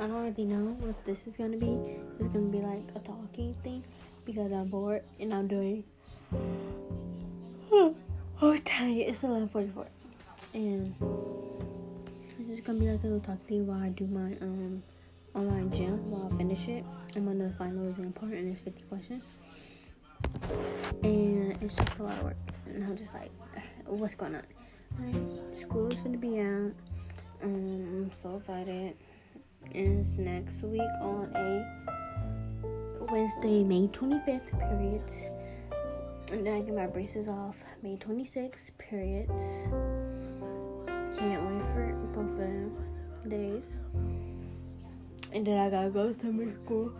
I don't really know what this is gonna be. It's gonna be like a talking thing because I'm bored and I'm doing. Oh, tired. It's 11:44, and it's just gonna be like a little talk thing while I do my um online gym while I finish it. I'm on the final exam part and it's 50 questions, and it's just a lot of work. And I'm just like, what's going on? School is gonna be out. Um, I'm so excited. And it's next week on a Wednesday, May 25th, period. And then I get my braces off May 26th, period. Can't wait for both of them days. And then I gotta go to summer school.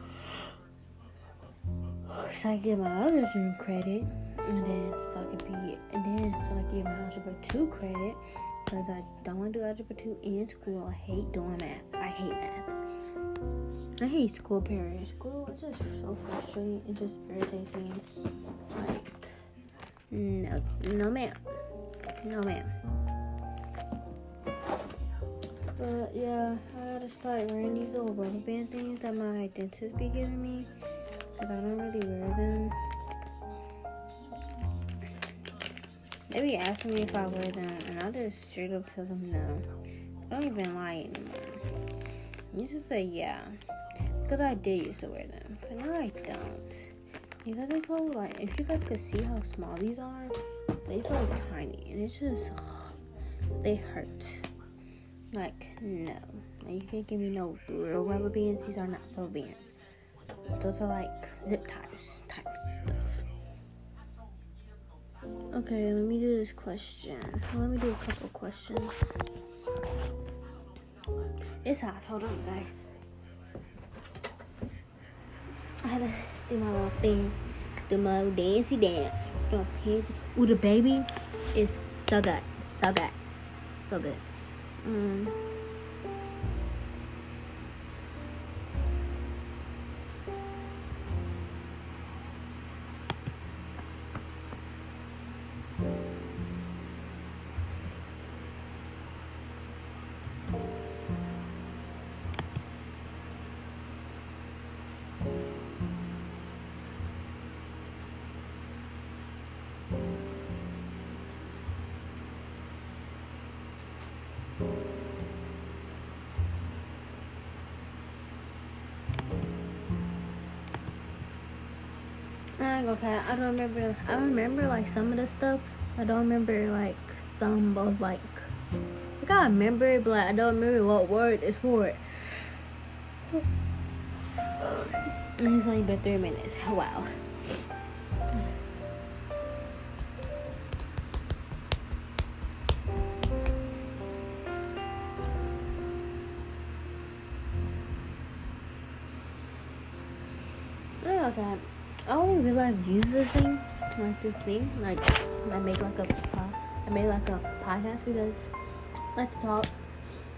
So I get my other dream credit. And then so I can be, and then so I get my algebra 2 credit. Because I don't want to do algebra 2 in school. I hate doing math. I hate math. I hate school period. School is just so frustrating. It just irritates me. Like, no, no, ma'am. No, ma'am. But yeah, I gotta start wearing these little rubber band things that my dentist be giving me. But I don't really wear them. They be asking me if I wear them, and I just straight up tell them no. I don't even lie anymore. You just say yeah. Because I did used to wear them, but now I don't. Because it's so like, if you guys could see how small these are, they're so tiny, and it's just, ugh, they hurt. Like, no. Like, you can't give me no real rubber bands. These are not rubber bands. Those are like zip ties Okay, let me do this question. Let me do a couple questions. It's hot. Hold on, guys. I had to do my little thing, do my little dancey dance. Oh, here's ooh, the baby is so good, so good, so good. Mm. Okay, I don't remember. I remember like some of the stuff. I don't remember like some of like. I remember it, but I don't remember what word is for it. It's only been three minutes. Oh, wow. Oh. I only realized use this thing, like this thing, like I make like a I made like a podcast because I like to talk,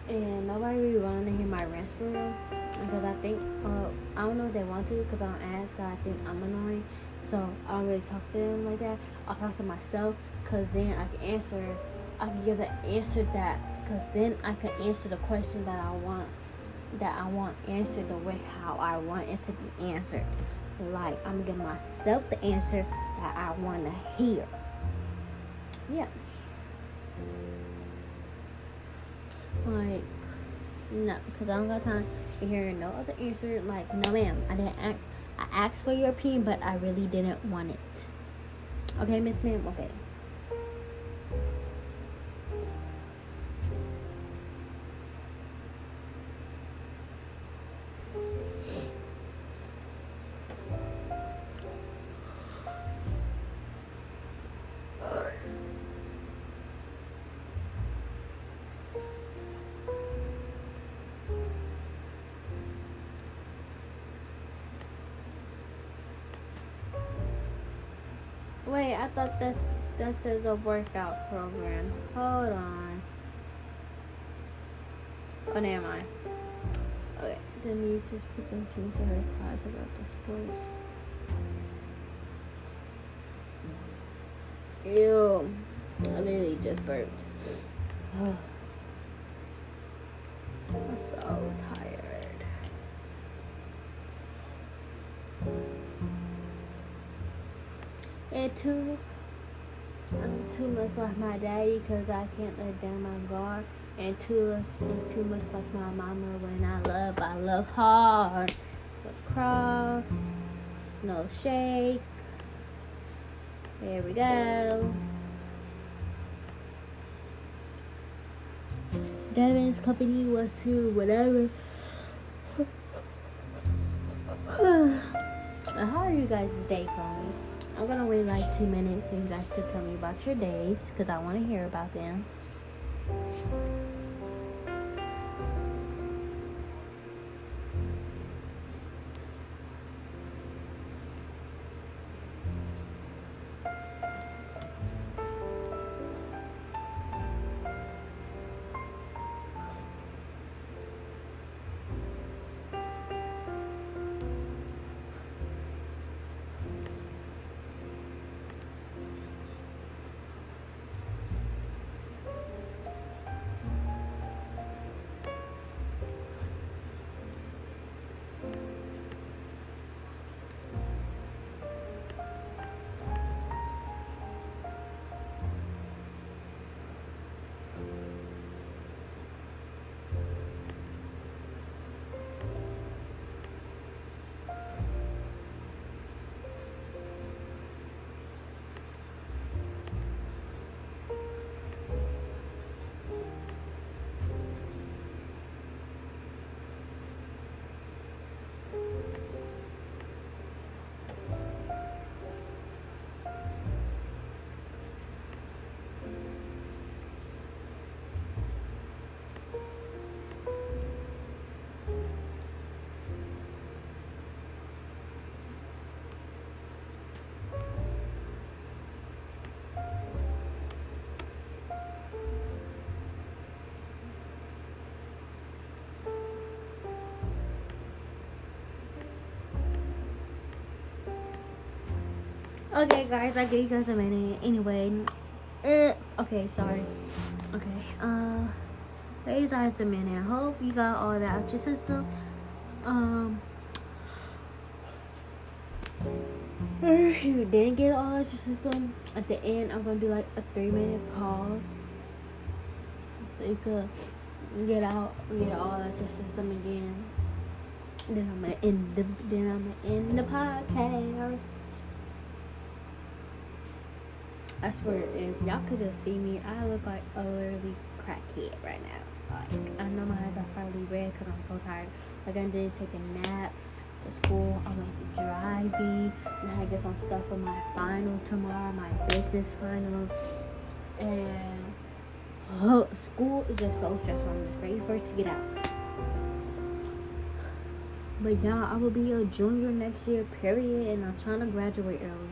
and nobody really wanted to hear my rants for real. Because I think, uh, I don't know if they want to, because I don't ask. But I think I'm annoying, so I don't really talk to them like that. I'll talk to myself, cause then I can answer. I can give the answer that, cause then I can answer the question that I want, that I want answered the way how I want it to be answered like I'm giving myself the answer that I want to hear. Yeah. Like, no, because I don't got time to hear no other answer. Like, no, ma'am, I didn't ask. I asked for your opinion, but I really didn't want it. Okay, Miss Ma'am? Okay. Wait, I thought this this is a workout program. Hold on. Oh, never mind. Okay, Denise is presenting to her class about the sports. Ew. I literally just burped. I'm so tired. Too, I'm um, too much like my daddy because I can't let down my guard. And too, and too much like my mama when I love, I love hard. Cross, snow shake. There we go. Devin's company was to whatever. How are you guys' day going? I'm gonna wait like two minutes so you guys can tell me about your days because I want to hear about them. Okay, guys, I gave you guys a minute. Anyway, uh, okay, sorry. Okay, uh, gave you guys a minute. I hope you got all that out your system. Um, if you didn't get all out your system, at the end, I'm gonna do like a three minute pause so you could get out, get all out your system again. Then I'm gonna end the then I'm gonna end the podcast. I swear, if y'all could just see me, I look like a literally crackhead right now. Like, I know my eyes are probably red because I'm so tired. Like, I did take a nap to school. I'm went driving. And I had to get some stuff for my final tomorrow, my business final. And oh, school is just so stressful. I'm just ready for it to get out. But yeah, I will be a junior next year, period. And I'm trying to graduate early.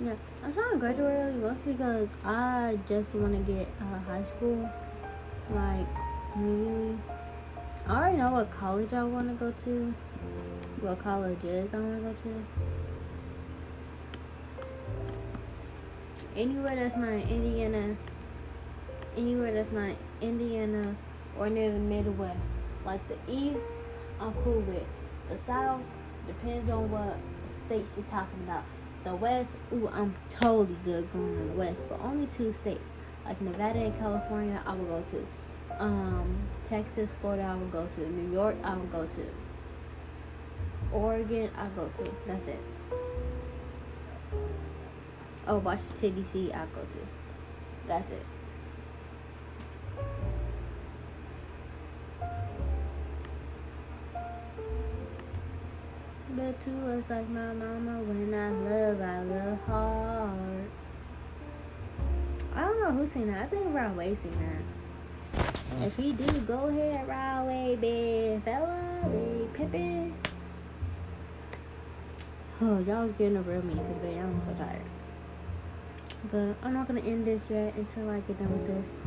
Yeah, I'm trying to graduate early mostly because I just want to get out of high school. Like, immediately. I already know what college I want to go to. What colleges I want to go to. Anywhere that's not Indiana. Anywhere that's not Indiana or near the Midwest. Like the East, I'm cool with. The South, depends on what state she's talking about. The West, ooh, I'm totally good going to the West, but only two states, like Nevada and California, I will go to. Um, Texas, Florida, I will go to. New York, I will go to. Oregon, I go to. That's it. Oh, Washington D.C., I go to. That's it. But to us like my mama, when I love, I love hard. I don't know who sang that. I think Rod Wave sang that. Oh. If he do, go ahead, Rod Wave, big fella, big pippin. Oh, y'all was getting real me because I'm so tired. But I'm not gonna end this yet until I get done with this.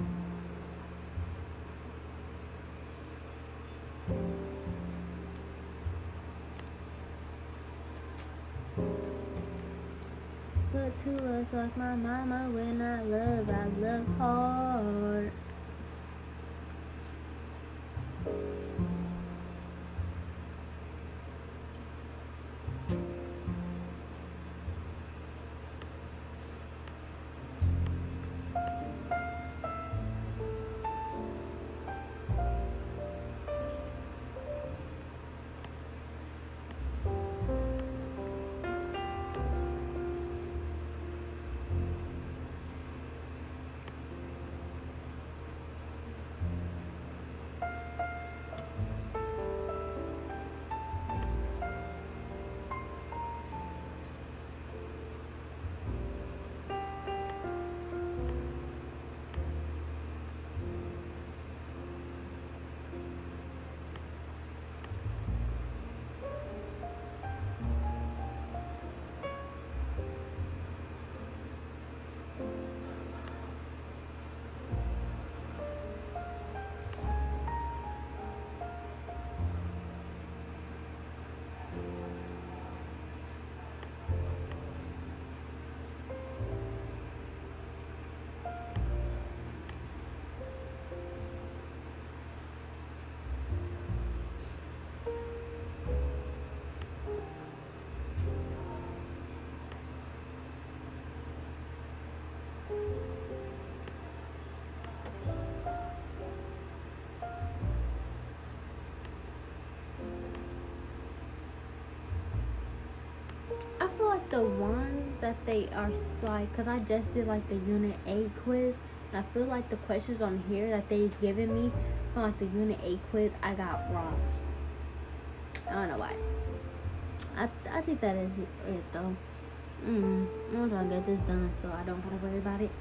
But to us like my mama when I love, I love hard. The ones that they are like, cause I just did like the unit A quiz, I feel like the questions on here that they's giving me from like the unit A quiz, I got wrong. I don't know why. I I think that is it though. Mm, I'm to get this done so I don't gotta worry about it.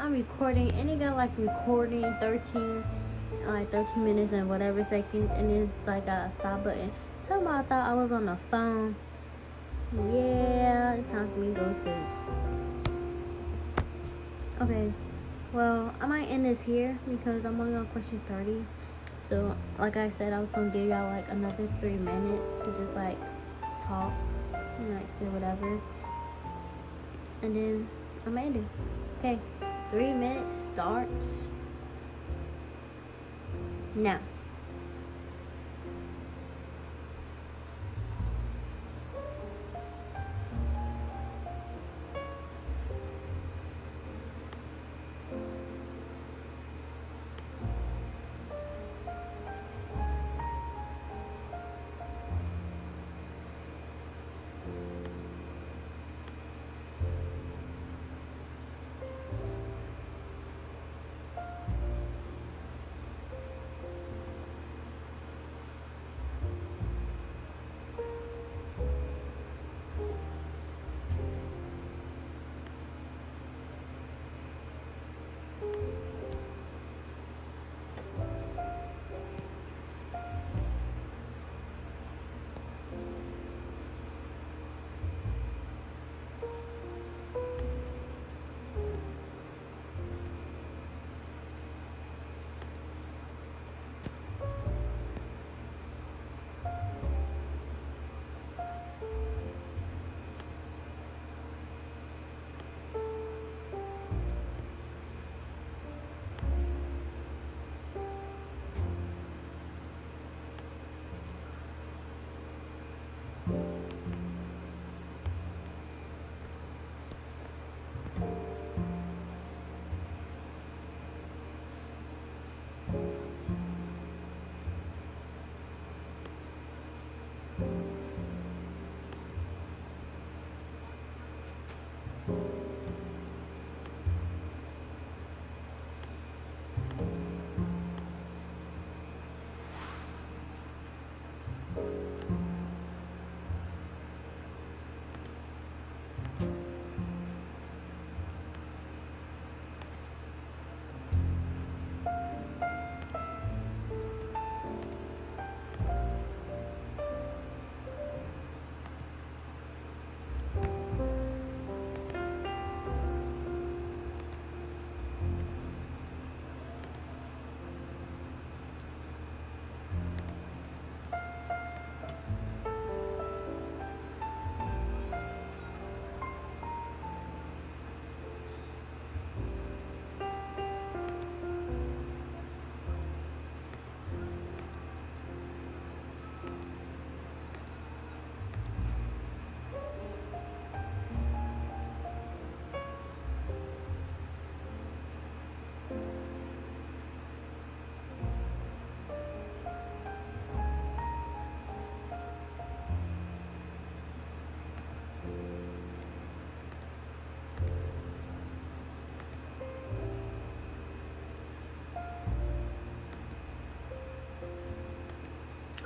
I'm recording and it got like recording 13 like 13 minutes and whatever seconds and it's like a stop button. Somehow I thought I was on the phone. Yeah, it's time for me to go sleep. Okay, well, I might end this here because I'm only on question 30. So, like I said, I was gonna give y'all like another three minutes to just like talk and like say whatever. And then I'm ending. Okay, three minutes starts now.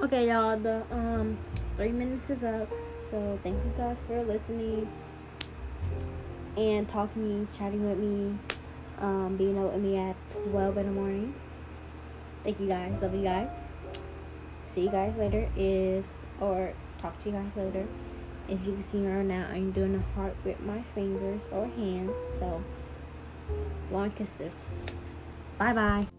Okay, y'all. The um three minutes is up. So thank you guys for listening and talking me, chatting with me, um, being out with me at twelve in the morning. Thank you guys. Love you guys. See you guys later. If or talk to you guys later. If you can see me right now, I'm doing a heart with my fingers or hands. So long kisses. Bye bye.